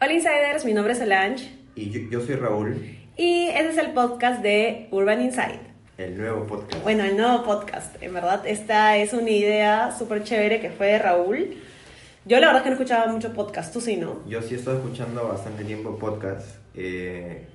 Hola Insiders, mi nombre es Solange Y yo, yo soy Raúl, y este es el podcast de Urban Inside. el nuevo podcast. Bueno, el nuevo podcast. En verdad, esta es una idea súper chévere que fue de Raúl. Yo la verdad es que no escuchaba mucho podcast, tú sí, ¿no? Yo sí he estado escuchando bastante tiempo podcast eh,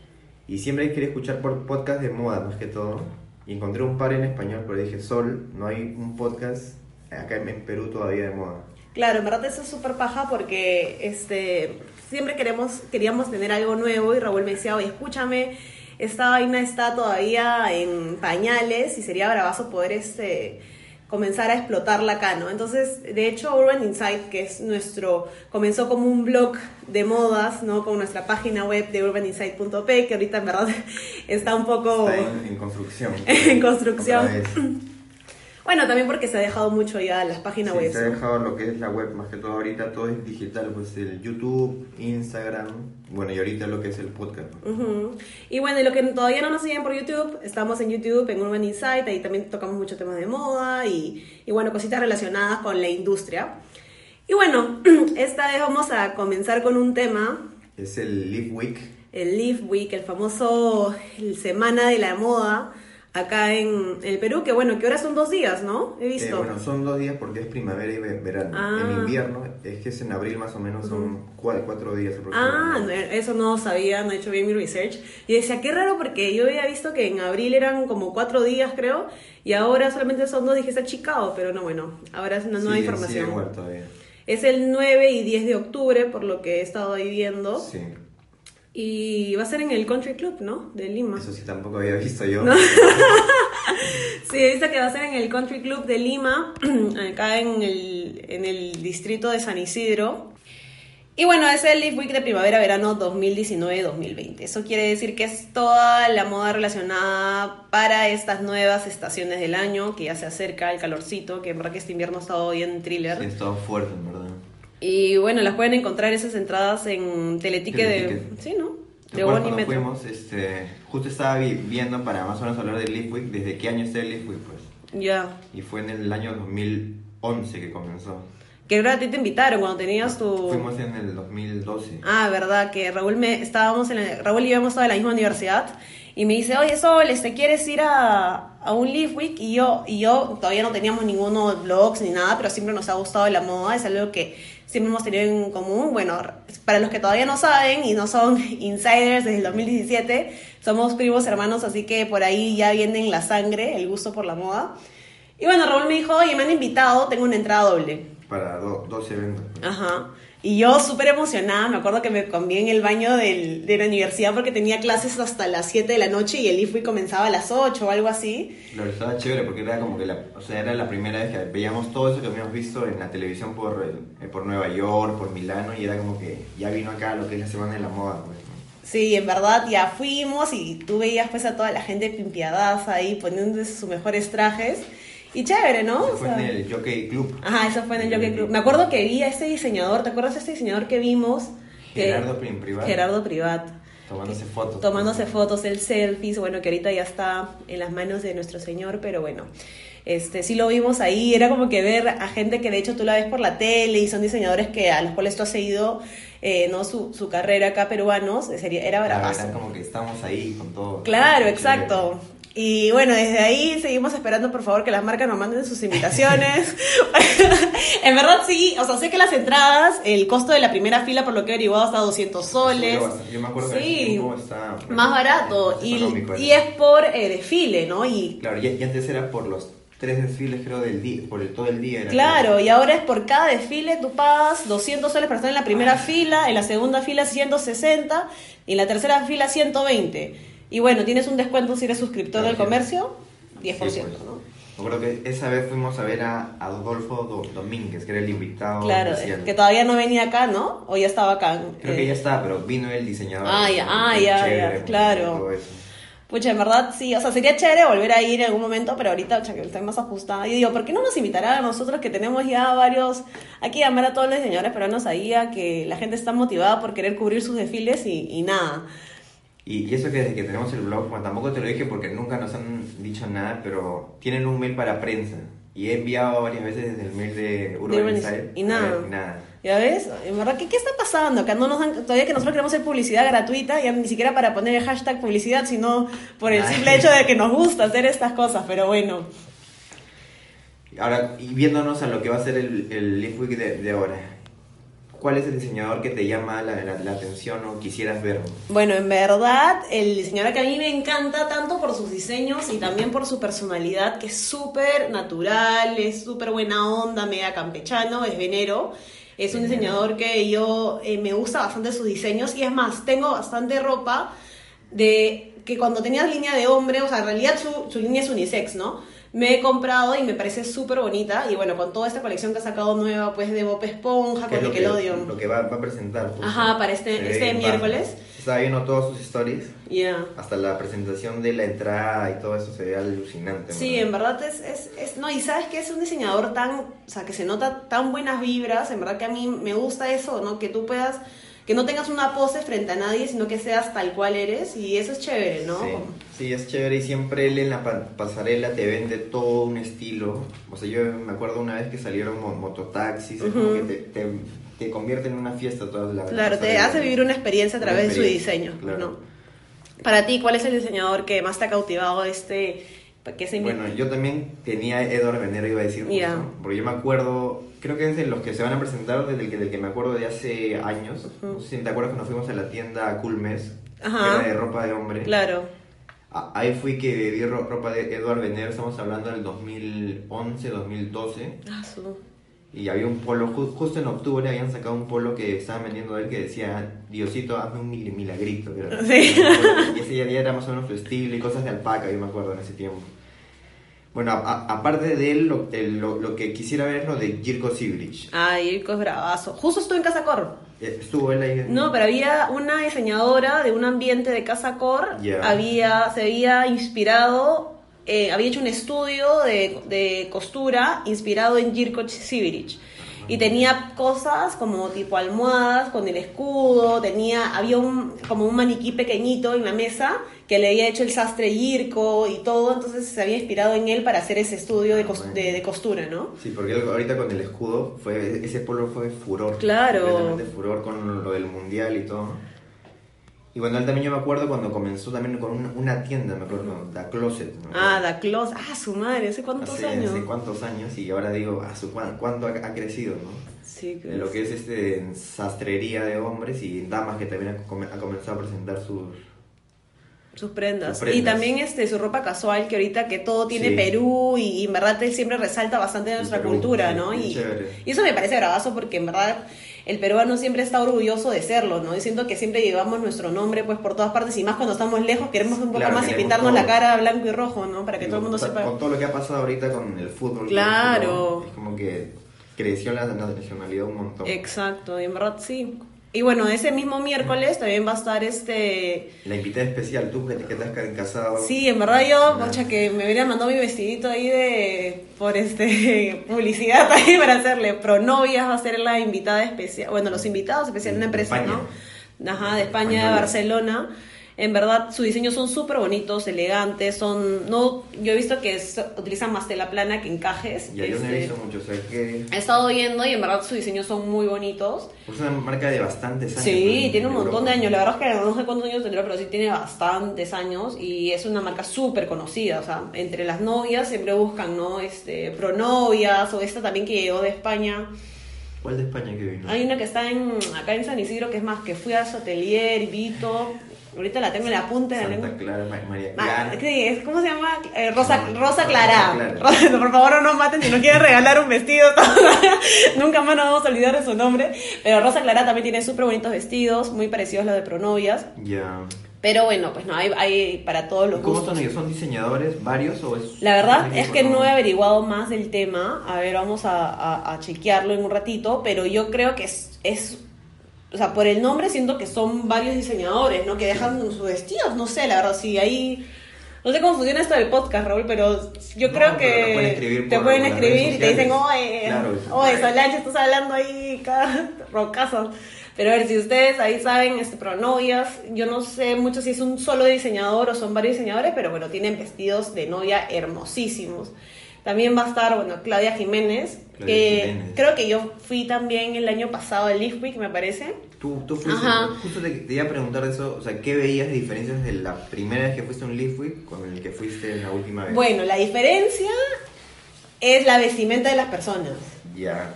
y siempre quería escuchar por podcast de moda más que todo. Y encontré un par en español, pero dije, Sol, no hay un podcast acá en, Perú todavía de moda. Claro, en verdad eso es súper paja porque este, siempre queremos, queríamos tener algo nuevo y Raúl me decía, oye, escúchame, esta vaina está todavía en pañales y sería bravazo poder este, comenzar a explotarla acá, ¿no? Entonces, de hecho, Urban Insight, que es nuestro, comenzó como un blog de modas, ¿no? Con nuestra página web de urbaninsight.p, que ahorita en verdad está un poco... Está en, en construcción. En construcción. Bueno, también porque se ha dejado mucho ya las páginas Sí, web. se ha dejado lo que es la web, más que todo ahorita todo es digital, pues el YouTube, Instagram, bueno, y ahorita lo que es el podcast. ¿no? Ujú. Y bueno, y lo que todavía no nos siguen por YouTube, estamos en YouTube, en Urban Insight, ahí también tocamos muchos temas de moda y, y bueno, cositas relacionadas con la industria. Y bueno, esta vez vamos a comenzar con un tema, Es el Live Week. el Live Week, el famoso el Semana de la Moda, acá en el Perú, que bueno, que ahora son dos días, ¿no? He Eh, visto. bueno, son dos días porque es primavera y ve- verano. Ah. En invierno, es que es en abril más o menos, son cua- cuatro, días Ah, aproximadamente. no, eso no sabía, no he hecho bien mi research. Y decía, qué raro porque yo había visto que en abril eran como cuatro días, creo, y ahora solamente son dos, dije, está Chicago, pero no, bueno, ahora es una nueva Sí, información. sí, igual todavía. es el 9 y 10 de octubre, por lo que he estado ahí viendo, Sí, y va a ser en el Country Club, ¿no? De Lima. eso sí tampoco había visto yo. Sí, he visto que va a ser en el Country Club de Lima, acá en el, en el distrito de San Isidro. Y bueno, es el Leaf Week de primavera-verano 2019-2020. Eso quiere decir que es toda la moda relacionada para estas nuevas estaciones del año, que ya se acerca el calorcito, que en verdad que este invierno ha estado bien thriller. Sí, estaba fuerte, en verdad. Y bueno, las pueden encontrar esas entradas en Teletique de... Sí, ¿no? ¿Te De Bonnie Metro. fuimos? Este, justo estaba vi- viendo para más o menos hablar del Live Week, desde qué año está el Week, pues. Ya. Y fue en el año 2011 que comenzó. Que creo que a ti te invitaron cuando tenías tu... Fuimos en el 2012. Ah, verdad, que Raúl me estábamos en la- Raúl y yo hemos estado en la misma universidad y me dice, oye Sol, este, ¿quieres ir a, a un Leaf Week? Y yo, y yo todavía no teníamos ninguno de blogs ni nada, pero siempre nos ha gustado la moda, es algo que siempre hemos tenido en común. Bueno, para los que todavía no saben y no son insiders desde el 2017, somos primos hermanos, así que por ahí ya viene en la sangre el gusto por la moda. Y bueno, Raúl me dijo, oye, me han invitado, tengo una entrada doble. Para do- dos eventos. pues. Ajá. Y yo súper emocionada, me acuerdo que me comí en el baño del- de la universidad porque tenía clases hasta las 7 de la noche y el IFUI comenzaba a las 8 o algo así. Claro, estaba chévere porque era como que la, o sea, era la primera vez que veíamos todo eso que habíamos visto en la televisión por, eh, por Nueva York, por Milano, y era como que ya vino acá lo que es la semana de la moda, pues. ¿no? Sí, en verdad ya fuimos y tú veías pues a toda la gente pimpiadaza ahí poniéndose sus mejores trajes. Y chévere, ¿no? Eso O fue sea- en el Jockey Club. Ajá, eso fue en el Jockey Club. Me acuerdo que vi a este diseñador, ¿te acuerdas de este diseñador que vimos? Que- Gerardo Prim Privat. Gerardo Privat. Tomándose fotos. tomándose fotos, el selfies, bueno, que ahorita ya está en las manos de nuestro Señor, pero bueno, este sí lo vimos ahí, era como que ver a gente que de hecho tú la ves por la tele y son diseñadores que a los cuales tú has seguido eh, no su, su carrera acá peruanos, sería, era bravazo. verdad, como que estamos ahí con todo. Claro, Chévere. Y bueno, desde ahí seguimos esperando, por favor, que las marcas nos manden sus invitaciones. en verdad, sí, o sea, sé que las entradas, el costo de la primera fila, por lo que he averiguado, hasta 200 soles. Yo me acuerdo que Sí. tiempo estaba más barato más y, y es por eh, desfile, ¿no? Y Claro, y, y antes era por los tres desfiles, creo, del día, por el, todo el día. Era claro, y ahora es por cada desfile tú pagas 200 soles para estar en la primera fila, en la segunda fila 160 y en la tercera fila 120. Y bueno, tienes un descuento si eres suscriptor del comercio, 10%, Sí, pues. ¿no? Me acuerdo que esa vez fuimos a ver a Adolfo Do- Domínguez, que era el invitado Claro, especial. que todavía no venía acá, ¿no? O ya estaba acá. Creo Eh, que ya está, pero vino el diseñador. Ah, ya, ah, ya, chévere, ya, pues, claro. Pucha, en verdad sí, o sea, sería chévere volver a ir en algún momento, pero ahorita pucha, que estoy más ajustada. Y digo, ¿por qué no nos invitarán a nosotros que tenemos ya varios, hay que llamar a todos los diseñadores peruanos ahí a que la gente está motivada por querer cubrir sus desfiles y, y nada. Y, y eso que desde que tenemos el blog, bueno, tampoco te lo dije porque nunca nos han dicho nada, pero tienen un mail para prensa. Y he enviado varias veces desde el mail de Urban Urban Insight. y nada. Ver, nada. ¿Ya ves? En verdad, ¿qué, qué está pasando? Que no nos dan- todavía que nosotros queremos hacer publicidad gratuita, ya ni siquiera para poner el hashtag publicidad, sino por el Ay. simple hecho de que nos gusta hacer estas cosas, pero bueno. Ahora, y viéndonos a lo que va a ser el, el Leaf Week de, de ahora, ¿cuál es el diseñador que te llama la, la- la atención o quisieras ver? Bueno, en verdad, el diseñador que a mí me encanta tanto por sus diseños y también por su personalidad, que es súper natural, es súper buena onda, mega campechano, es Venero. Es un diseñador que yo eh, me gusta bastante sus diseños y es más, tengo bastante ropa de que cuando tenías línea de hombre, o sea, en realidad su, su línea es unisex, ¿no? Me he comprado y me parece súper bonita y bueno, con toda esta colección que ha sacado nueva, pues de Bob Esponja, ¿Qué es con lo que, Nickelodeon. lo que va, va a presentar? justo? Ajá, para este- este miércoles. Estaba viendo todas sus stories, Ya. hasta la presentación de la entrada y todo eso se ve alucinante. Sí, ¿no? en verdad es, es, es- No, y sabes que es un diseñador tan. O sea, que se nota tan buenas vibras. En verdad que a mí me gusta eso, ¿no? Que tú puedas. Que no tengas una pose frente a nadie, sino que seas tal cual eres. Y eso es chévere, ¿no? Sí, sí, es chévere y siempre él en la pa- pasarela te vende todo un estilo. O sea, yo me acuerdo una vez que salieron mo- mototaxis, es como que te, te, te convierte en una fiesta toda la Claro, te hace vivir una experiencia a través de su diseño, claro. ¿no? Para ti, ¿cuál es el diseñador que más te ha cautivado este. Que se Bueno, yo también tenía Edward Venero, iba a decir, justo, Ya. porque yo me acuerdo, creo que es de los que se van a presentar, desde el que, del que me acuerdo de hace años. No sé si te acuerdas cuando fuimos a la tienda Cool Mes, Ajá. que era de ropa de hombre. Claro. Ahí fui que vi ro- ropa de Edward Venero, estamos hablando del 2011, 2012. Ah, su- Y había un polo, ju- justo en octubre habían sacado un polo que estaban vendiendo de él que decía, Diosito, hazme un mil- milagrito. Sí. Y ese ya era más o menos su estilo y cosas de alpaca, yo me acuerdo en ese tiempo. Bueno, aparte de él, lo, el- lo, lo que quisiera ver es lo de Jirko Sibrich. Ay, Irko es bravazo. Justo estuve en Casa Cor. Eh, ¿Estuvo él ahí? No, pero había una diseñadora de un ambiente de casa core, Ya. había, se había inspirado, eh, había hecho un estudio de, de costura inspirado en Jirko Sibirich. Y tenía cosas como tipo almohadas con el escudo, tenía, había un, como un maniquí pequeñito en la mesa que le había hecho el sastre Jirko y todo, entonces se había inspirado en él para hacer ese estudio de, Ah, cos- bueno. de- de costura, ¿no? Sí, porque ahorita con el escudo, fue ese polo fue furor. Claro. Furor con lo del mundial y todo. Y bueno, él también yo me acuerdo cuando comenzó también con una, una tienda, me acuerdo, Da Closet. Ah, Da Clos, ah, su madre, ¿hace cuántos hace, años? hace cuántos años y ahora digo, a su, cuán- ¿cuánto ha, ha crecido, no? Sí, En lo que es este sastrería de hombres y damas que también ha, ha comenzado a presentar sus... Sus prendas. Sus prendas. Y también este su ropa casual, que ahorita que todo tiene Sí. Perú y, y en verdad él siempre resalta bastante de nuestra Perú, cultura, sí, ¿no? Y, eso me parece bravazo porque en verdad el peruano siempre está orgulloso de serlo, ¿no? Y siento que siempre llevamos nuestro nombre pues por todas partes y más cuando estamos lejos queremos un poco Claro, más y pintarnos todo. la cara blanco y rojo, ¿no? Para que todo el mundo sepa. Con todo lo que ha pasado ahorita con el fútbol. Claro. Es como que creció la nacionalidad un montón. Exacto, y en verdad sí. Y bueno, ese mismo miércoles también va a estar este... La invitada especial, tú que te, que te has casado. Sí, en verdad yo, pocha, que me hubiera mandado mi vestidito ahí de por este publicidad ahí para hacerle. Pro novias va a ser la invitada especial, bueno, los invitados especiales, una De empresa, España. ¿no? Ajá, de España, de. Barcelona. En verdad, sus diseños son súper bonitos, elegantes, son, no, yo he visto que es- utilizan más tela plana que encajes. Ya yo no he Este, visto mucho, o sea que He estado viendo y en verdad sus diseños son muy bonitos. es una marca de bastantes años. Sí, tiene un montón de años. La verdad es que no sé cuántos años tendrá, pero sí tiene bastantes años y es una marca súper conocida. O sea, entre las novias siempre buscan, ¿no? Este, pronovias o esta también que llegó de España. ¿Cuál de España que vino? Hay una que está en, acá en San Isidro que es más que fui a su atelier, Vito. Ahorita la tengo en la punta de la lengua. Clara, Ma- María Clara. es- ¿Cómo se llama? Eh, Rosa, No, Rosa Rosa Clara. Rosa- por favor, no nos maten si nos quieren regalar un vestido. Nunca más nos vamos a olvidar de su nombre. Pero Rosa Clara también tiene súper bonitos vestidos, muy parecidos a los de Pronovias. Ya. Pero bueno, pues no, hay, hay para todos los ¿Y ¿Cómo gustos. son ellos? ¿Son diseñadores varios o es.? La verdad es que no he averiguado más del tema. A ver, vamos a, a- a chequearlo en un ratito. Pero yo creo que es, es. O sea, por el nombre siento que son varios diseñadores, ¿no? Que dejan sus vestidos. No sé, la verdad, sí, ahí. No sé cómo funciona esto del podcast, Raúl, pero yo No, creo pero que te pueden escribir te pueden escribir y te dicen, oye, Claro. oye, Solange, estás hablando ahí, rocazo. Pero a ver, si ustedes ahí saben, este, pronovias, yo no sé mucho si es un solo diseñador o son varios diseñadores, pero bueno, tienen vestidos de novia hermosísimos. También va a estar, bueno, Claudia Jiménez, Claudia que Jiménez. creo que yo fui también el año pasado al Leaf Week, me parece. Tú, tú fuiste, Ajá. justo te, te iba a preguntar eso, o sea, ¿qué veías de diferencias de la primera vez que fuiste a un Leaf Week con el que fuiste la última vez? Bueno, la diferencia es la vestimenta de las personas.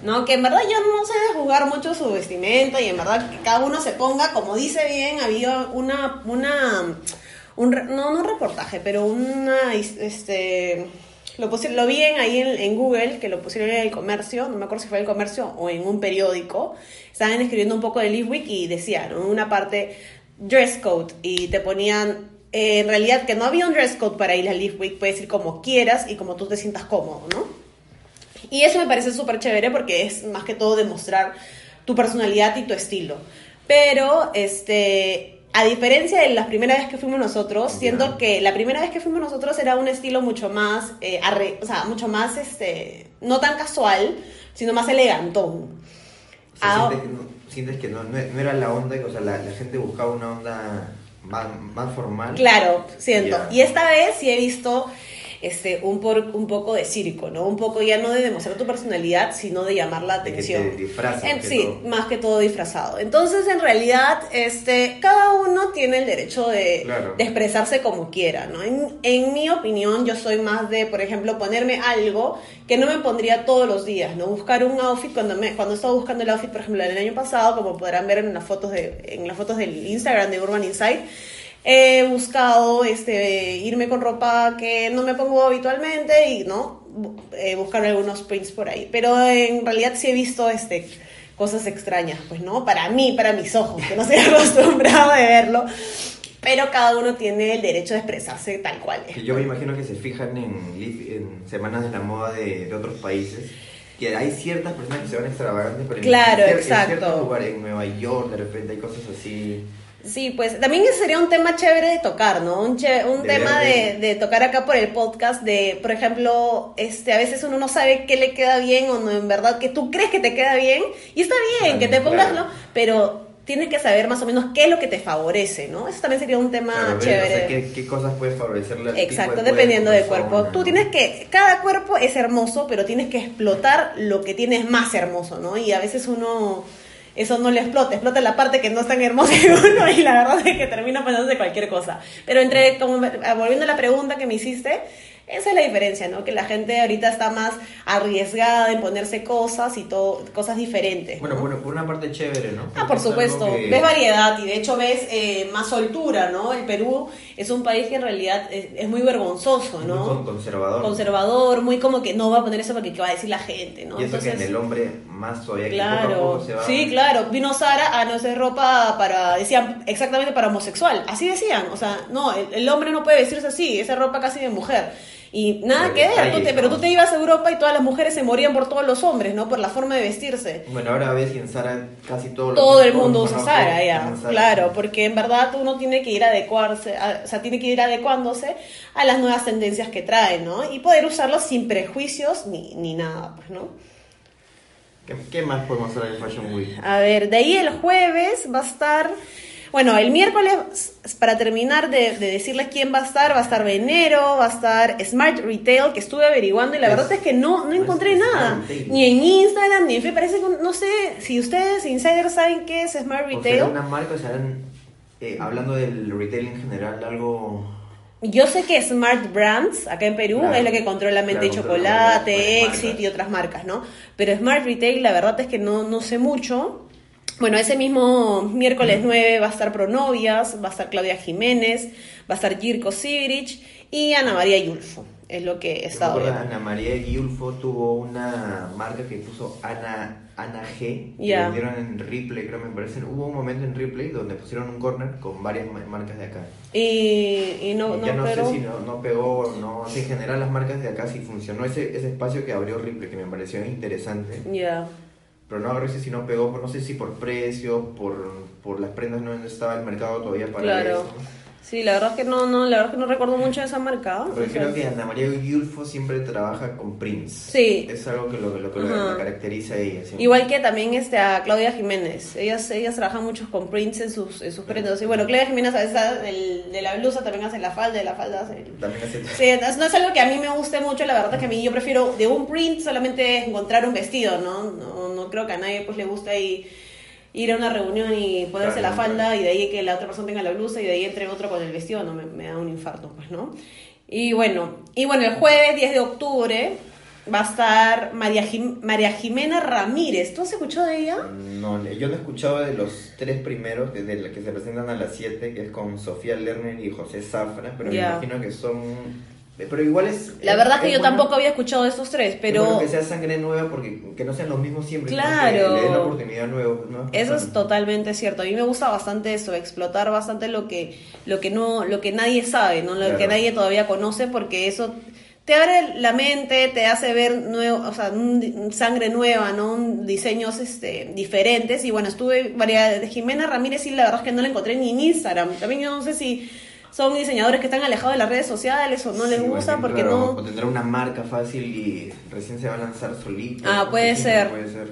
No, que en verdad yo no sé jugar mucho su vestimenta y en verdad que cada uno se ponga, como dice bien, había una, una, un, no, no un reportaje, pero una, este, lo, pusi- lo vi en, ahí en, Google, que lo pusieron en el comercio, no me acuerdo si fue en el comercio o en un periódico, estaban escribiendo un poco de Leaf Week y decían, ¿no? una parte, dress code, y te ponían, eh, en realidad que no había un dress code para ir a Leaf Week, puedes ir como quieras y como tú te sientas cómodo, ¿no? Y eso me parece súper chévere porque es más que todo demostrar tu personalidad y tu estilo. Pero, este, a diferencia de la primera vez que fuimos nosotros, Ya. siento que la primera vez que fuimos nosotros era un estilo mucho más, eh, arre- o sea, mucho más, este, no tan casual, sino más elegantón. O sea, Ah, sientes que, no, sientes que no, no, no era la onda, o sea, la, la gente buscaba una onda más, más formal. Claro, siento. Ya. Y esta vez sí he visto este, un, por, un poco de circo, ¿no? Un poco ya no de demostrar tu personalidad, sino de llamar la De que atención. te disfrazas, En- que sí, todo. más que todo disfrazado. Entonces, en realidad, este, cada uno tiene el derecho de, Claro. de expresarse como quiera, ¿no? En, en mi opinión, yo soy más de, por ejemplo, ponerme algo que no me pondría todos los días, ¿no? Buscar un outfit cuando me, cuando estaba buscando el outfit, por ejemplo, el año pasado, como podrán ver en las fotos de, en las fotos del Instagram de Urban Insight, he buscado este irme con ropa que no me pongo habitualmente y no eh, buscar algunos prints por ahí pero en realidad sí he visto este cosas extrañas pues no para mí para mis ojos que no estoy acostumbrada de verlo pero cada uno tiene el derecho de expresarse tal cual es yo me imagino que se fijan en, semanas de la moda de, de otros países. Que hay ciertas personas que se van extravagantes, pero Claro, en, cier- exacto. en ciertos lugares, en Nueva York, de repente hay cosas así. Sí, pues también sería un tema chévere de tocar, ¿no? Un, che- un De tema de, tocar acá por el podcast, de, por ejemplo, este, a veces uno no sabe qué le queda bien o no, en verdad, que tú crees que te queda bien, y está bien que te Claro. pongas, ¿no? Pero tienes que saber más o menos qué es lo que te favorece, ¿no? Eso también sería un tema Claro, ver, o chévere. sea, ¿qué, qué cosas puedes favorecerle al tipo Exacto, de dependiendo del cuerpo. Tú tienes que, cada cuerpo es hermoso, pero tienes que explotar lo que tienes más hermoso, ¿no? Y a veces uno, eso no le explota, explota la parte que no es tan hermosa de uno y la verdad es que termina pensándose cualquier cosa. Pero entre, como, me- volviendo a la pregunta que me hiciste, esa es la diferencia, ¿no? Que la gente ahorita está más arriesgada en ponerse cosas y todo, cosas diferentes. Bueno, ¿no? por, por una parte chévere, ¿no? Ah, por supuesto. que- Ves variedad y de hecho ves eh, más soltura, ¿no? El Perú es un país que en realidad es, es muy vergonzoso, ¿no? con- conservador. Conservador, muy como que no va a poner eso porque qué va a decir la gente, ¿no? Y eso que en el hombre más todavía que poco a Claro, poco se va. sí, claro. Vino Sara a no sé ropa para, decían exactamente para homosexual. Así decían, o sea, no, el, el hombre no puede vestirse así, esa ropa casi de mujer. Y nada que ver, tú te- pero tú te ibas a Europa y todas las mujeres se morían por todos los hombres, ¿no? Por la forma de vestirse. Bueno, ahora ves que en Zara casi todo todo el mundo usa Sara, ya, claro, porque en verdad uno tiene que ir adecuarse, a- o sea, tiene que ir adecuándose a las nuevas tendencias que trae, ¿no? Y poder usarlo sin prejuicios ni, ni nada, pues, ¿no? ¿Qué, qué más podemos hacer en Fashion Week? A ver, de ahí el jueves va a estar, bueno, el miércoles, para terminar de, de decirles quién va a estar, va a estar Venero, va a estar Smart Retail, que estuve averiguando y la Es- verdad es que no, no encontré nada, ni en Instagram, ni en Facebook, parece que, no sé, si ustedes, insiders, saben qué es Smart ¿O Retail. será una marca o serán, eh, hablando del retail en general, algo... Yo sé que Smart Brands, acá en Perú, Claro, es lo que controla Mente claro, Chocolate, Exit marcas. y otras marcas, ¿no? Pero Smart Retail, la verdad es que no, no sé mucho. Bueno, ese mismo miércoles 9 va a estar Pronovias, va a estar Claudia Jiménez, va a estar Jirko Sigrich y Ana María Yulfo. Es lo que he estado viendo. Ana María Guiulfo tuvo una marca que puso Ana, Ana G. Que Ya. vendieron en Ripley, creo me parece. Hubo un momento en Ripley donde pusieron un corner con varias ma- marcas de acá. Y, y no, Y ya no, sé si no, no pegó, no, en general las marcas de acá sí funcionó ese, ese espacio que abrió Ripley, que me pareció interesante. Ya. Pero no sé si no pegó, por- no sé si por precio, por, por las prendas no estaba el mercado todavía para Claro. eso. Sí, la verdad es que no, no, la verdad es que no recuerdo mucho de esa marca. Sea, creo que Ana María Yulfo siempre trabaja con Prince. Sí. Es algo que lo, lo que la caracteriza a ella. siempre. Igual que también este, a Claudia Jiménez. Ellas, ellas trabajan mucho con prints en sus, en sus prendas. Y bueno, Claudia Jiménez a veces del- de la blusa también hace la falda, de la falda hace el- También hace... Sí, no es- algo que a mí me guste mucho, la verdad es que a mí yo prefiero de un print solamente encontrar un vestido, ¿no? No, no creo que a nadie pues le guste ahí ir a una reunión y ponerse Claro, la falda y de ahí que la otra persona tenga la blusa y de ahí entre otro con el vestido, no me, me da un infarto, pues, ¿no? Y bueno, y bueno, el jueves 10 de octubre va a estar María, Jim- María Jimena Ramírez. ¿Tú has escuchado de ella? No, yo no he escuchado de los tres primeros, que, de que se presentan a las 7, que es con Sofía Lerner y José Zafra, pero me imagino que son... Pero igual es... La verdad es que yo bueno- tampoco había escuchado de estos tres, es pero... bueno que sea sangre nueva porque que no sean los mismos siempre. Claro. Que le den la oportunidad a nuevos, nuevas Eso es totalmente cierto. A mí me gusta bastante eso, explotar bastante lo que, lo que no, lo que nadie sabe, ¿no? Lo Claro. que nadie todavía conoce, porque eso te abre la mente, te hace ver nuevo, o sea, un sangre nueva, ¿no? Un- diseños este, diferentes. Y bueno, estuve de Jimena Ramírez y la verdad es que no la encontré ni en Instagram. También yo no sé si son diseñadores que están alejados de las redes sociales o no les gusta porque claro, no O tendrá una marca fácil y recién se va a lanzar solito. Ah, puede ser. Puede ser.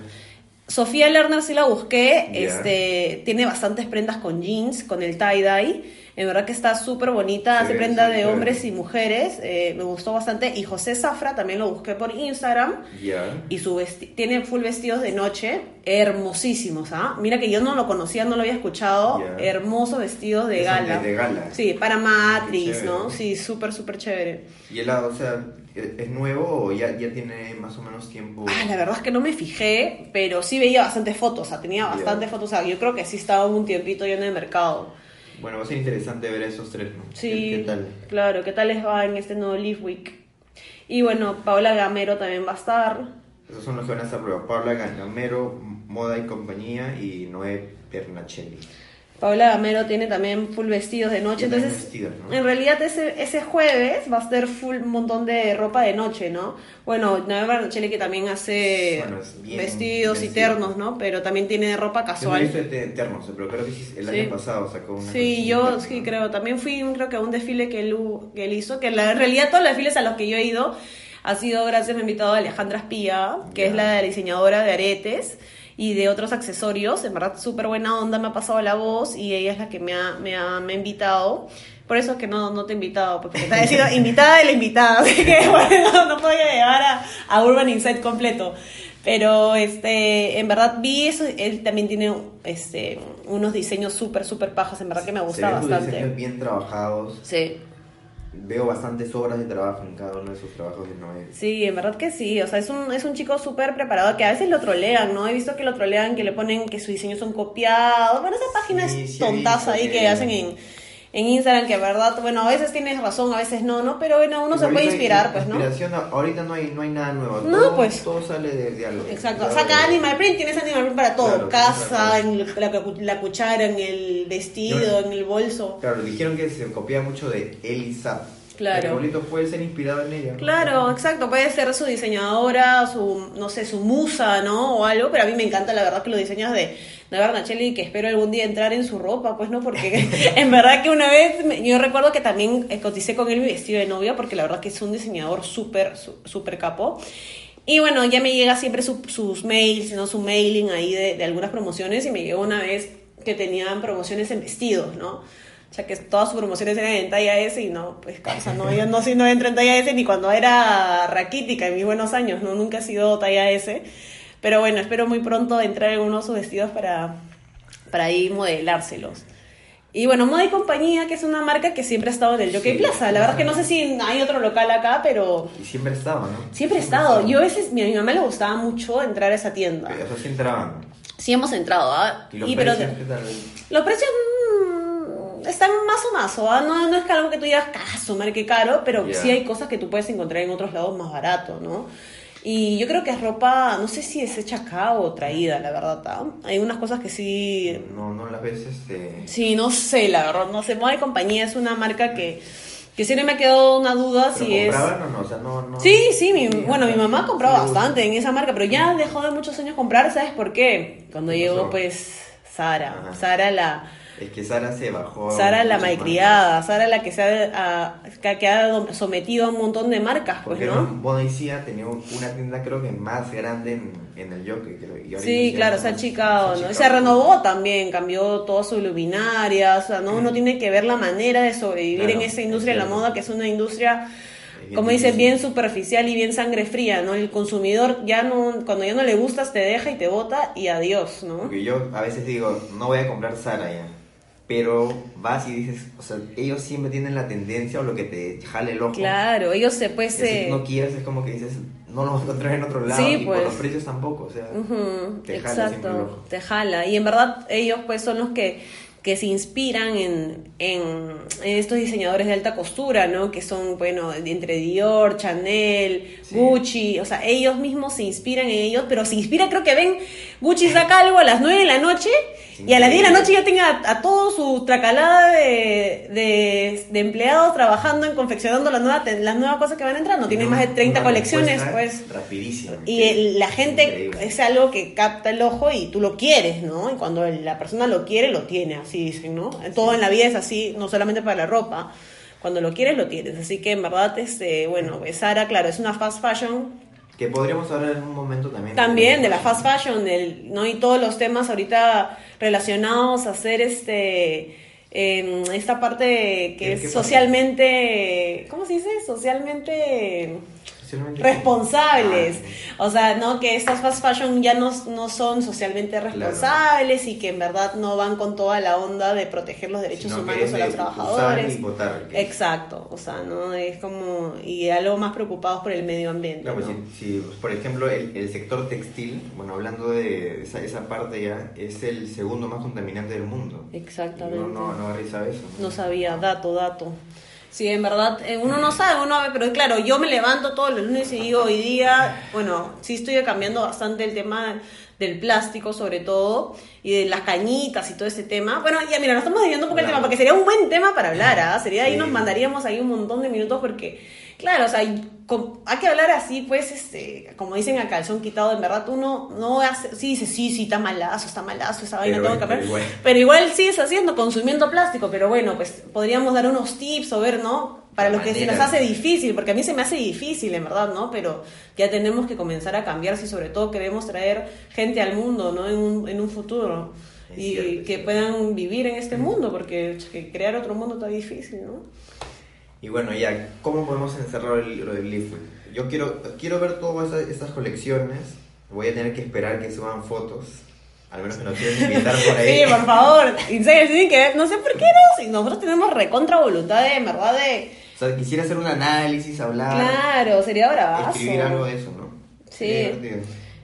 Sofía Lerner sí la busqué, este, tiene bastantes prendas con jeans, con el tie-dye, en verdad que está súper bonita, Sí, hace prenda sí, de claro. hombres y mujeres, eh, me gustó bastante, y José Zafra también lo busqué por Instagram, Ya. y su tiene full vestidos de noche, hermosísimos, ¿ah? Mira que yo no lo conocía, no lo había escuchado, Ya. hermosos vestidos de gala. de- de gala. Sí, para Matrix. ¿no? Sí, súper, súper chévere. Y el o sea, ¿e- ¿es nuevo o ya, ya tiene más o menos tiempo? Ah, la verdad es que no me fijé, pero sí veía bastantes fotos, o sea, tenía bastantes fotos, o sea, yo creo que sí estaba un tiempito ya en el mercado. Bueno, va a ser interesante ver esos tres, ¿no? Sí, ¿Qué, qué tal? claro, ¿qué tal les va en este nuevo Leaf Week? Y bueno, Paola Gamero también va a estar. Esos son los que van a estar prueba. Paula Ganamero, Moda y Compañía y Noé Pernachelli. Paola Gamero tiene también full vestidos de noche, entonces vestidos, ¿no? en realidad ese, ese jueves va a ser full un montón de ropa de noche, ¿no? Bueno, Noé Barnachelli que también hace Bueno, vestidos y vestido. ternos, ¿no? Pero también tiene ropa Yo no casual. visto este eterno, pero creo que el Sí. año pasado sacó una. Sí, yo sí ¿no? creo. También fui, creo que a un desfile que él, que él hizo, que la, en realidad todos los desfiles a los que yo he ido ha sido gracias, me ha invitado a Alejandra Espía, que es la diseñadora de aretes y de otros accesorios. En verdad, súper buena onda, me ha pasado la voz y ella es la que me ha, me ha, me ha invitado. Por eso es que no, no te he invitado, porque te he sido invitada de la invitada. Así que bueno, no podía llevar a, a Urban Insight completo. Pero este, en verdad vi eso, él también tiene este, unos diseños súper, súper pajas, en verdad que me Se gusta ven bastante. diseños bien trabajados. Sí, Veo bastantes horas de trabajo en cada uno de sus trabajos de Noé. sí, en verdad que sí. O sea, es un, es un chico súper preparado que a veces lo trolean, ¿no? He visto que lo trolean, que le ponen que sus diseños son copiados. Bueno, esas páginas Sí, sí tontas ahí que que- hacen en, en Instagram, que en verdad, bueno, a veces tienes razón, a veces no, ¿no? Pero bueno, uno se puede hay inspirar, pues, ¿no? inspiración, ahorita no hay, no hay nada nuevo. No, todo, pues. Todo sale de, de algo. Exacto, saca Animal Print, tienes Animal Print para todo, Claro, casa, claro. en la, la cuchara, en el vestido, en el bolso. Claro, dijeron que se copia mucho de Elisa. Claro. Bonito puede ser inspirado en ella. ¿no? Claro, exacto, puede ser su diseñadora, su, no sé, su musa, ¿no? O algo, pero a mí me encanta la verdad que los diseños de, de Bernachelli, que espero algún día entrar en su ropa, pues, ¿no? Porque en verdad que una vez, me- yo recuerdo que también eh, coticé con él mi vestido de novia, porque la verdad que es un diseñador súper, súper capo. Y bueno, ya me llega siempre su- sus mails, ¿no? Su mailing ahí de, de algunas promociones, y me llegó una vez que tenían promociones en vestidos, ¿no? O sea, que todas sus promociones eran en talla S y no, pues causa, no, yo no, soy- no entro en talla S ni cuando era raquítica en mis buenos años, no, nunca he sido talla S. Pero bueno, espero muy pronto entrar en uno de sus vestidos para, para ahí modelárselos. Y bueno, Moda y Compañía, que es una marca que siempre ha estado en el Jockey Sí. Plaza. La verdad es que no sé si hay otro local acá, pero Y siempre estaba, ¿no? siempre he estado. Yo a veces, mi- a mi mamá le gustaba mucho entrar a esa tienda. O sea, sí entraban. Sí hemos entrado, ¿ah? Y los Y pero- precios, ¿qué tal? los precios más o más, ¿ah? no, no es que algo que tú digas, caso, madre, qué caro, pero Ya. sí hay cosas que tú puedes encontrar en otros lados más barato, ¿no? Y yo creo que es ropa, no sé si es hecha acá o traída, la verdad. ¿ah? Hay unas cosas que sí... No, no las ves, este... Sí, no sé, la verdad, no sé. Moda y Compañía es una marca que, que siempre me ha quedado una duda ¿Pero si es... compraban o no? O sea, no... no Sí, sí, mi, bueno, mi mamá compraba sí, bastante en esa marca, pero ya dejó de muchos años comprar, ¿sabes por qué? Cuando ¿Qué llegó, pues, Sara. Ajá. Sara, la, Es que Sara se bajó. Sara la malcriada, Sara la que se ha, a- que ha sometido a un montón de marcas, pues, Porque ¿no? Bonaicía tenía una tienda creo que más grande en, en el Jockey. Creo, y Sí, claro, se ha achicado, ¿no? Y se renovó también, cambió toda su luminaria, o sea, ¿no? Uno tiene que ver la manera de sobrevivir Claro, en esa industria de la moda, que es una industria, como dices, difícil. bien superficial y bien sangre fría, ¿no? El consumidor ya no, cuando ya no le gustas, te deja y te bota y adiós, ¿no? Porque yo a veces digo, no voy a comprar Sara ya. Pero vas y dices, o sea, ellos siempre tienen la tendencia o lo que te jale el ojo. Claro, ellos se pues... Que si eh, no quieres, es como que dices, no lo vas a encontrar en otro lado. Sí, y pues. por los precios tampoco, o sea, te jala siempre el exacto, ojo. te jala. Y en verdad ellos pues son los que, que se inspiran en, en, en estos diseñadores de alta costura, ¿no? Que son, bueno, entre Dior, Chanel, Sí. Gucci, o sea, ellos mismos se inspiran en ellos, pero se inspiran, creo que ven Gucci saca algo a las 9 de la noche y a las 10 de la noche ya tenga a, a todo su tracalada de, de, de empleados trabajando en confeccionando las nuevas, las nuevas cosas que van entrando. Tienen más de 30 Una colecciones, pues. Y el- la gente increíble. es algo que capta el ojo y tú lo quieres, ¿no? Y cuando la persona lo quiere, lo tiene, así dicen, ¿no? Todo en la vida es así, no solamente para la ropa. Cuando lo quieres, lo tienes. Así que en verdad, este, bueno, pues Sara, claro, es una fast fashion. Que podríamos hablar en un momento también. También de la fast fashion, del, ¿no? Y todos los temas ahorita relacionados a hacer este. em, esta parte que ¿Qué- es socialmente. ¿Cómo se dice? Socialmente- responsables. Ah, O sea, ¿no? Que estas fast fashion ya no, no son socialmente responsables y que en verdad no van con toda la onda de proteger los derechos Sino humanos de los trabajadores. y votar, Exacto, o sea, ¿no? Es como, y algo más preocupados por el medio ambiente. Claro, pues, ¿no? si, si, pues, por ejemplo, el, el sector textil, bueno, hablando de esa, esa parte ya, es el segundo más contaminante del mundo. Exactamente. No, no sabe eso. No sabía, dato, dato. Sí, en verdad, eh, uno no sabe, uno ve, pero claro, yo me levanto todos los lunes y digo, hoy día, bueno, sí estoy cambiando bastante el tema del plástico sobre todo, y de las cañitas y todo ese tema. Bueno, ya mira, nos estamos desviando un poco el tema, porque sería un buen tema para hablar, ¿ah? Sería ahí Sí. nos mandaríamos ahí un montón de minutos porque, claro, o sea, hay, que hablar así, pues, este, como dicen a calzón quitado, en verdad uno no hace, sí dice, sí, sí, está malazo, está malazo, esa vaina Pero- tengo que pero cambiar. igual. Pero igual sigues haciendo, consumiendo plástico, pero bueno, pues podríamos dar unos tips o ver, ¿no? Para La lo que se nos hace difícil, porque a mí se me hace difícil, en verdad, ¿no? Pero ya tenemos que comenzar a cambiar si sobre todo queremos traer gente al mundo, ¿no? En un, en un futuro. Es y cierto, que puedan vivir en este mundo, porque que crear otro mundo está difícil, ¿no? Y bueno, ya, ¿cómo podemos encerrar el, lo del Leaf Week? Yo quiero, quiero ver todas esas- estas colecciones. Voy a tener que esperar que suban fotos. Al menos que nos quieran invitar por ahí. Sí, por favor. En serio, tienen que ver, no sé por qué no, si nosotros tenemos recontra voluntad de, en verdad, de... O sea, quisiera hacer un análisis, hablar, Claro, sería bravazo. escribir algo de eso, ¿no? Sí.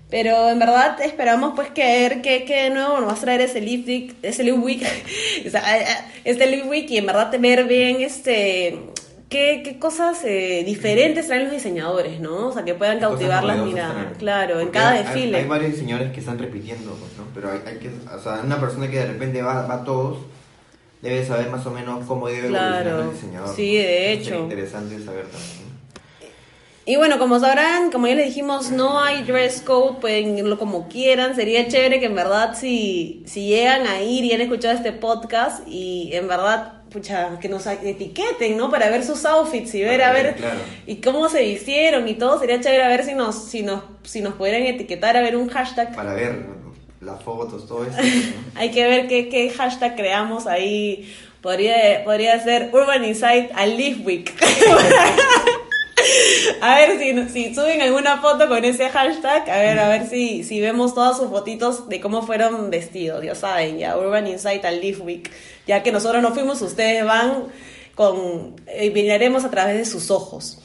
Pero en verdad esperamos pues que ver qué, qué de nuevo nos va a traer ese Leaf Week, ese Leaf Week, eh, eh, este Leaf Week y en verdad ver bien este qué, qué cosas eh, diferentes traen los diseñadores, ¿no? O sea, que puedan cautivar las miradas, claro, en cada hay- desfile. Hay, varios diseñadores que están repitiendo, pues, ¿no? Pero hay, hay que, o sea, una persona que de repente va, va a todos debe saber más o menos cómo debe Claro. evolucionar el diseñador. Sí, de hecho. interesante saber también. Y bueno, como sabrán, como ya les dijimos, no hay dress code, pueden irlo como quieran. Sería chévere que en verdad si, si llegan a ir y han escuchado este podcast y en verdad, pucha, que nos etiqueten, ¿no? Para ver sus outfits y ver, a ver, claro. y cómo se vistieron y todo. Sería chévere a ver si nos, si nos, si nos pudieran etiquetar, a ver un hashtag. Para ver las fotos, todo eso. ¿no? Hay que ver qué, qué hashtag creamos ahí. Podría, podría ser Urban Insight a Leaf Week. A ver si, si suben alguna foto con ese hashtag, a ver, a ver si, si vemos todas sus fotitos de cómo fueron vestidos, ya saben, ya Urban Insight al Leaf Week, ya que nosotros no fuimos, ustedes van con, eh, miraremos a través de sus ojos.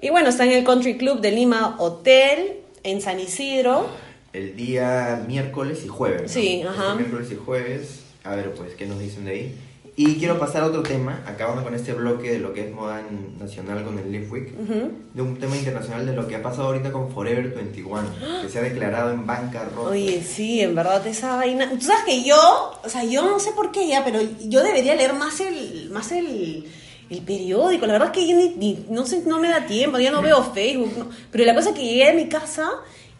Y bueno, está en el Country Club de Lima Hotel, en San Isidro. El día miércoles y jueves. ¿no? Sí, ajá. Este miércoles y jueves. A ver, pues, ¿qué nos dicen de ahí? Y quiero pasar a otro tema, acabando con este bloque de lo que es moda nacional con el Leaf Week, Ujú. de un tema internacional de lo que ha pasado ahorita con Forever 21, que se ha declarado en bancarrota. Oye, sí, en verdad esa vaina. Tú sabes que yo, o sea, yo no sé por qué ya, pero yo debería leer más el, más el, el periódico. La verdad es que yo ni, ni- no sé, no me da tiempo, ya no veo Facebook. no. Pero la cosa es que llegué a mi casa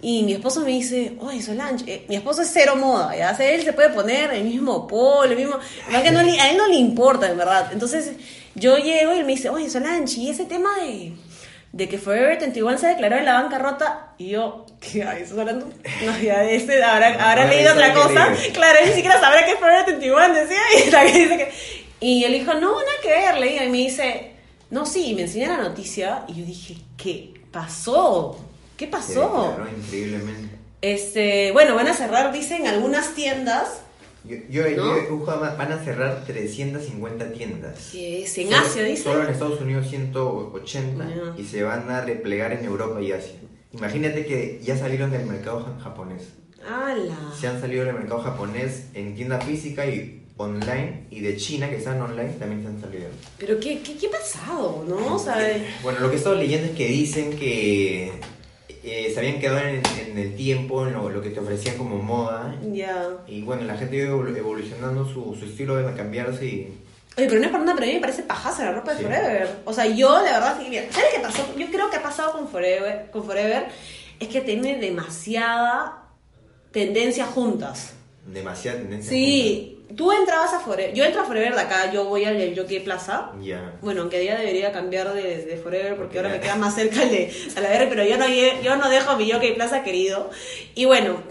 Y mi esposo me dice, oye, Solange, eh, mi esposo es cero moda, ¿ya? O sea, él se puede poner el mismo polo, el mismo... que no a él no le importa, en verdad. Entonces, yo llego y él me dice, oye, Solange, y ese tema de, de que Forever 21 se declaró en la bancarrota, y yo, ¿qué? ¿Estás hablando? No, ya, este, habrá, No, habrá no, leído otra cosa. Claro, él ni siquiera sabrá que es Forever 21, decía, y que dice que... Y él dijo, no, nada que ver, le digo, y me dice, no, sí, y me enseña la noticia, y yo dije, ¿qué pasó? ¿Qué pasó? increíblemente. Este, bueno, van a cerrar, dicen, algunas tiendas. Yo, yo, ¿No? yo van a cerrar 350 tiendas. Que es en Solo- Asia, dicen. Solo en Estados Unidos 180 Ya. y se van a replegar en Europa y Asia. Imagínate que ya salieron del mercado ja- japonés. ¡Hala! Se han salido del mercado japonés en tienda física y online y de China que están online también se han salido. Pero ¿qué, qué, qué ha pasado, no? O sea, Bueno, lo que he estado leyendo es que dicen que eh, se habían quedado en, en el tiempo, en lo, lo que te ofrecían como moda. ya. Y bueno, la gente evolu- evolucionando su, su estilo de cambiarse y... Oye, pero no es por nada, pero a mí me parece pajaza la ropa de Sí. Forever. O sea, yo, la verdad, sí, mira, ¿sabes qué pasó? Yo creo que ha pasado con Forever, con Forever es que tiene demasiada tendencia juntas. Demasiada tendencia. Sí, tú entrabas a Forever, yo entro a Forever de acá, yo voy al Jockey Plaza. Ya. Bueno, aunque ya debería cambiar de, de Forever porque ahora me queda más cerca el de Salaverry, pero yo no, yo no dejo mi Jockey Plaza querido. Y bueno,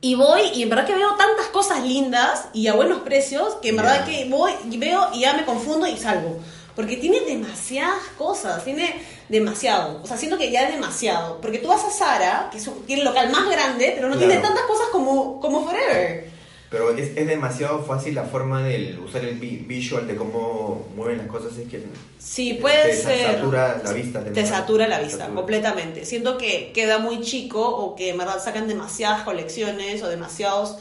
y voy y en verdad que veo tantas cosas lindas y a buenos precios que en verdad que voy y veo y ya me confundo y salgo. Porque tiene demasiadas cosas, tiene demasiado. O sea, siento que ya es demasiado. Porque tú vas a Zara, que es un- tiene el local más grande, pero no Claro. tiene tantas cosas como, como Forever. Pero es, es demasiado fácil la forma de usar el vi- visual, de cómo mueven las cosas, es que... Sí, puede te ser. satura la vista. Te satura la vista, Satura. completamente. Siento que queda muy chico o que en verdad sacan demasiadas colecciones o demasiados...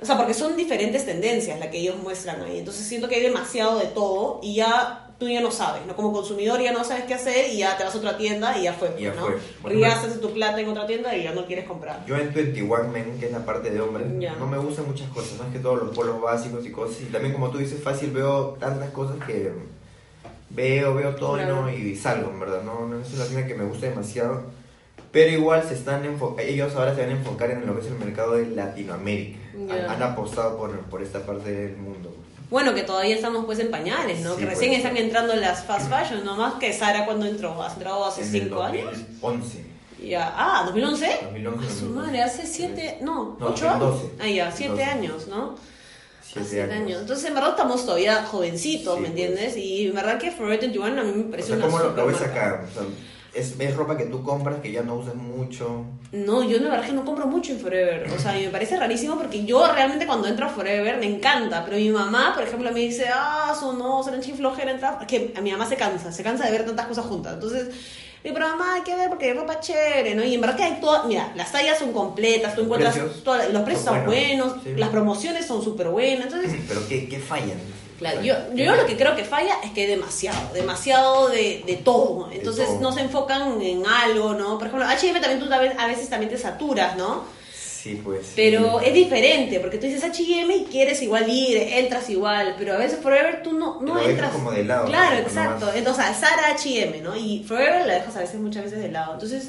O sea, porque son diferentes tendencias las que ellos muestran ahí. Entonces siento que hay demasiado de todo y ya tú ya no sabes, ¿no? Como consumidor ya no sabes qué hacer y ya te vas a otra tienda y ya fue, ya ¿no? fue. Bueno, ya haces tu plata en otra tienda y ya no quieres comprar. Yo en 21 Men, que es la parte de hombres, no me gustan muchas cosas, más que todos los polos básicos y cosas. Y también, como tú dices, fácil veo tantas cosas que veo, veo todo y, Claro. no, y salgo, en verdad. No, no es una tienda que me gusta demasiado. Pero igual se están ellos ahora se van a enfocar en lo que es el mercado de Latinoamérica. Han, han apostado por, por esta parte del mundo. Bueno, que todavía estamos pues en pañales, ¿no? Sí, que recién pues. están entrando las fast fashion, no más que Sara cuando entró, ¿has entrado hace En el cinco años? 2011. Ya, ah, 2011. 2011, Ah, su 2011. madre, hace siete, no, No, ocho años. 2012. Ah, ya, siete 2012. años, ¿no? Siete Siete años. años. Entonces, en verdad, estamos todavía jovencitos, Sí, ¿me pues. entiendes? Y en verdad que Forever 21 a mí me O parece sea, una ¿cómo lo, lo ves acá? O sea, es, es ropa que tú compras que ya no usas mucho. No, yo la verdad que no compro mucho en Forever. O sea, y me parece rarísimo porque yo realmente cuando entro a Forever me encanta. Pero mi mamá, por ejemplo, me dice, ah, eso no, será flojera entrar. Que a mi mamá se cansa, se cansa de ver tantas cosas juntas. Entonces, digo, pero mamá, hay que ver porque hay ropa chévere, ¿no? Y en verdad que hay todas, mira, las tallas son completas, tú Los encuentras, precios todas- los precios son son buenos, buenos, sí. las promociones son súper buenas. Entonces, Pero ¿qué, qué fallan? Claro, yo, yo lo que creo que falla es que hay demasiado, demasiado de, de todo. Entonces todo. no se enfocan en algo, ¿no? Por ejemplo, H&M también tú a veces también te saturas, ¿no? Sí, pues. Pero sí. es diferente, porque tú dices H&M y quieres igual ir, entras igual, pero a veces Forever tú no, no dejas entras. como de lado, Claro, ¿no? exacto. Nomás. Entonces, Sara H&M, ¿no? Y Forever la dejas a veces, muchas veces de lado. Entonces,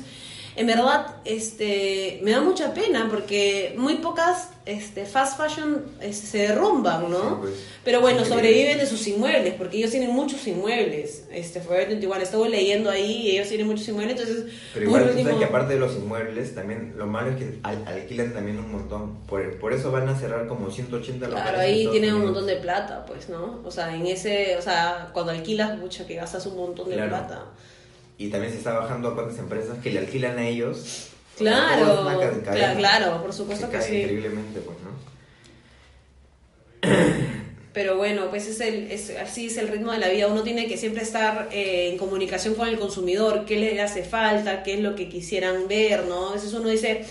en verdad, este, me da mucha pena porque muy pocas este, fast fashion este, se derrumban, ¿no? Sí, pues. Pero bueno, sobreviven de sus inmuebles, porque ellos tienen muchos inmuebles. Este, Forever 21, estuve leyendo ahí, y ellos tienen muchos inmuebles, entonces... Pero igual, tú último- sabes que aparte de los inmuebles, también lo malo es que al- alquilan también un montón. Por, por eso van a cerrar como 180 locales. Claro, ahí tienen un montón de plata, pues, ¿no? O sea, en ese, o sea, cuando alquilas mucho que gastas un montón de Claro. plata. Y también se está bajando a cuántas empresas que le alquilan a ellos. Claro, claro, por supuesto Se que cae sí. increíblemente, pues, ¿no? Pero bueno, pues es el, es, así es el ritmo de la vida. Uno tiene que siempre estar eh, en comunicación con el consumidor, qué le hace falta, qué es lo que quisieran ver, ¿no? A veces uno dice,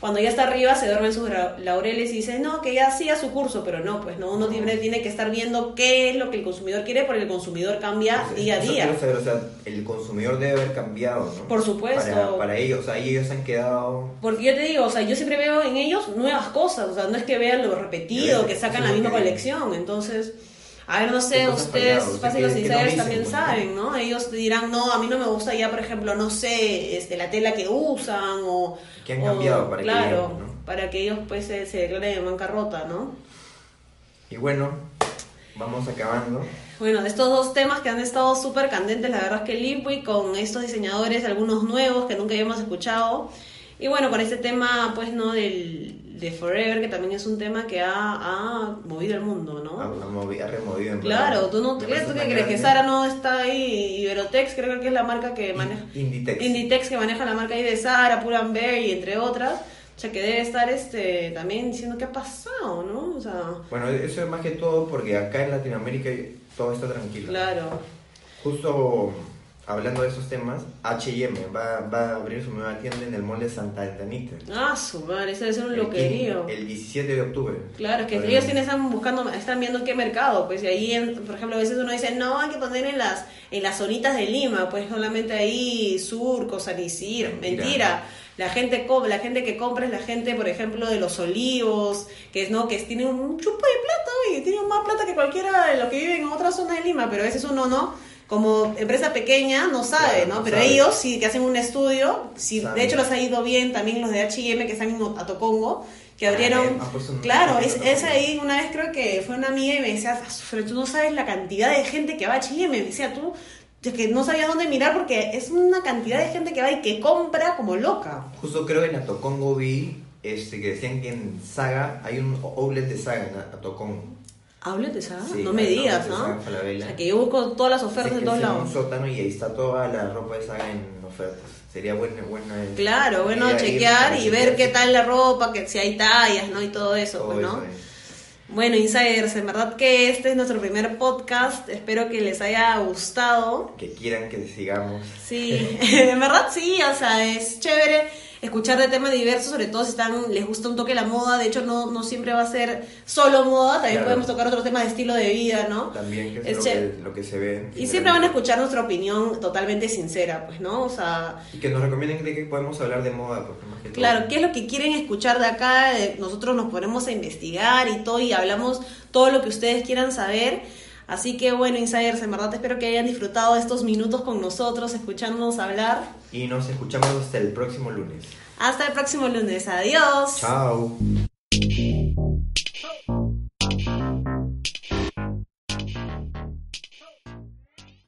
cuando ya está arriba se duerme en sus laureles y dice, no, que ya siga su curso, pero no, pues no, uno siempre tiene que estar viendo qué es lo que el consumidor quiere, porque el consumidor cambia Entonces, día a día. saber, o sea, el consumidor debe haber cambiado, ¿no? Por supuesto. Para, para ellos, o sea, ellos han quedado... Porque yo te digo, o sea, yo siempre veo en ellos nuevas cosas, o sea, no es que vean lo repetido, que sacan la misma colección, entonces A ver, no sé, ¿Qué cosas ustedes, fácil ¿Qué- los insiders también pues, saben, ¿no? Ellos dirán, no, a mí no me gusta ya, por ejemplo, no sé, este, la tela que usan o... Que han o- cambiado para que Claro, lleguen, ¿no? para que ellos pues se, se declaren en bancarrota, ¿no? Y bueno, vamos acabando. Bueno, de estos dos temas que han estado súper candentes, la verdad es que Lipwick con estos diseñadores, algunos nuevos que nunca habíamos escuchado, y bueno, con este tema, pues, ¿no? Del, de Forever, que también es un tema que ha, ha movido el mundo, ¿no? Ha, ha movi- ha removido en Claro, tú no Me ¿tú parece qué tan crees que. Sara no está ahí, Iberotex creo que es la marca que maneja, Inditex. Inditex que maneja la marca ahí de Sara, Pull&Bear y entre otras, o sea que debe estar este también diciendo qué ha pasado, ¿no? O sea, Bueno, eso es más que todo porque acá en Latinoamérica todo está tranquilo. claro. Justo hablando de esos temas, H&M va, va a abrir su nueva tienda en el mall de Santa Anita. Ah, su madre, eso debe ser un El loquerío. 15 El 17 de octubre. Claro, es que ellos tienen, están buscando, están viendo qué mercado, pues, y ahí, en- por ejemplo, a veces uno dice, no, hay que poner en las, en las zonitas de Lima, pues solamente ahí, Surco, San Isidro, Mentira. mentira. La gente, la gente que compra es la gente, por ejemplo, de los olivos, que es no, que tiene un chupo de plata, y tiene más plata que cualquiera de los que viven en otra zona de Lima, pero a veces uno no, como empresa pequeña, no sabe, Claro, ¿no? Pero sabe. ellos sí que hacen un estudio, sí, de hecho los ha ido bien también los de H&M que están en Atocongo, que Ah, abrieron, ah, claro, es, es ahí una vez creo que fue una amiga y me decía, "Ah, pero tú no sabes la cantidad de gente que va a H&M, me decía tú, es que no sabías dónde mirar porque es una cantidad de gente que va y que compra como loca. Justo creo que en Atocongo vi este, que decían que en Saga hay un outlet de Saga en Atocongo. Háblate, ¿sabes? Sí, no me digas, ¿no? O sea, que yo busco todas las ofertas de todos lados. un sótano y ahí está toda la ropa de Saga en ofertas. Sería buena, buena. Claro, bueno, chequear y ver qué tal la ropa, que si hay tallas, ¿no? Y todo eso, todo pues, ¿no? eso. Bueno, Insiders, en verdad que este es nuestro primer podcast. Espero que les haya gustado. Que quieran que sigamos. Sí, en verdad sí, o sea, es chévere escuchar de temas diversos, sobre todo si están, les gusta un toque la moda. De hecho, no, no siempre va a ser solo moda, también Claro. podemos tocar otros temas de estilo de vida, ¿no? También que es, lo, que, lo que se ve. Y siempre van a escuchar nuestra opinión totalmente sincera, pues, ¿no? O sea, Y que nos recomienden de que podemos hablar de moda, porque más que todo. Claro, ¿qué es lo que quieren escuchar de acá? Nosotros nos ponemos a investigar y todo y hablamos todo lo que ustedes quieran saber. Así que bueno, Insiders, en verdad espero que hayan disfrutado estos minutos con nosotros, escuchándonos hablar. Y nos escuchamos hasta el próximo lunes. Hasta el próximo lunes. Adiós. Chao.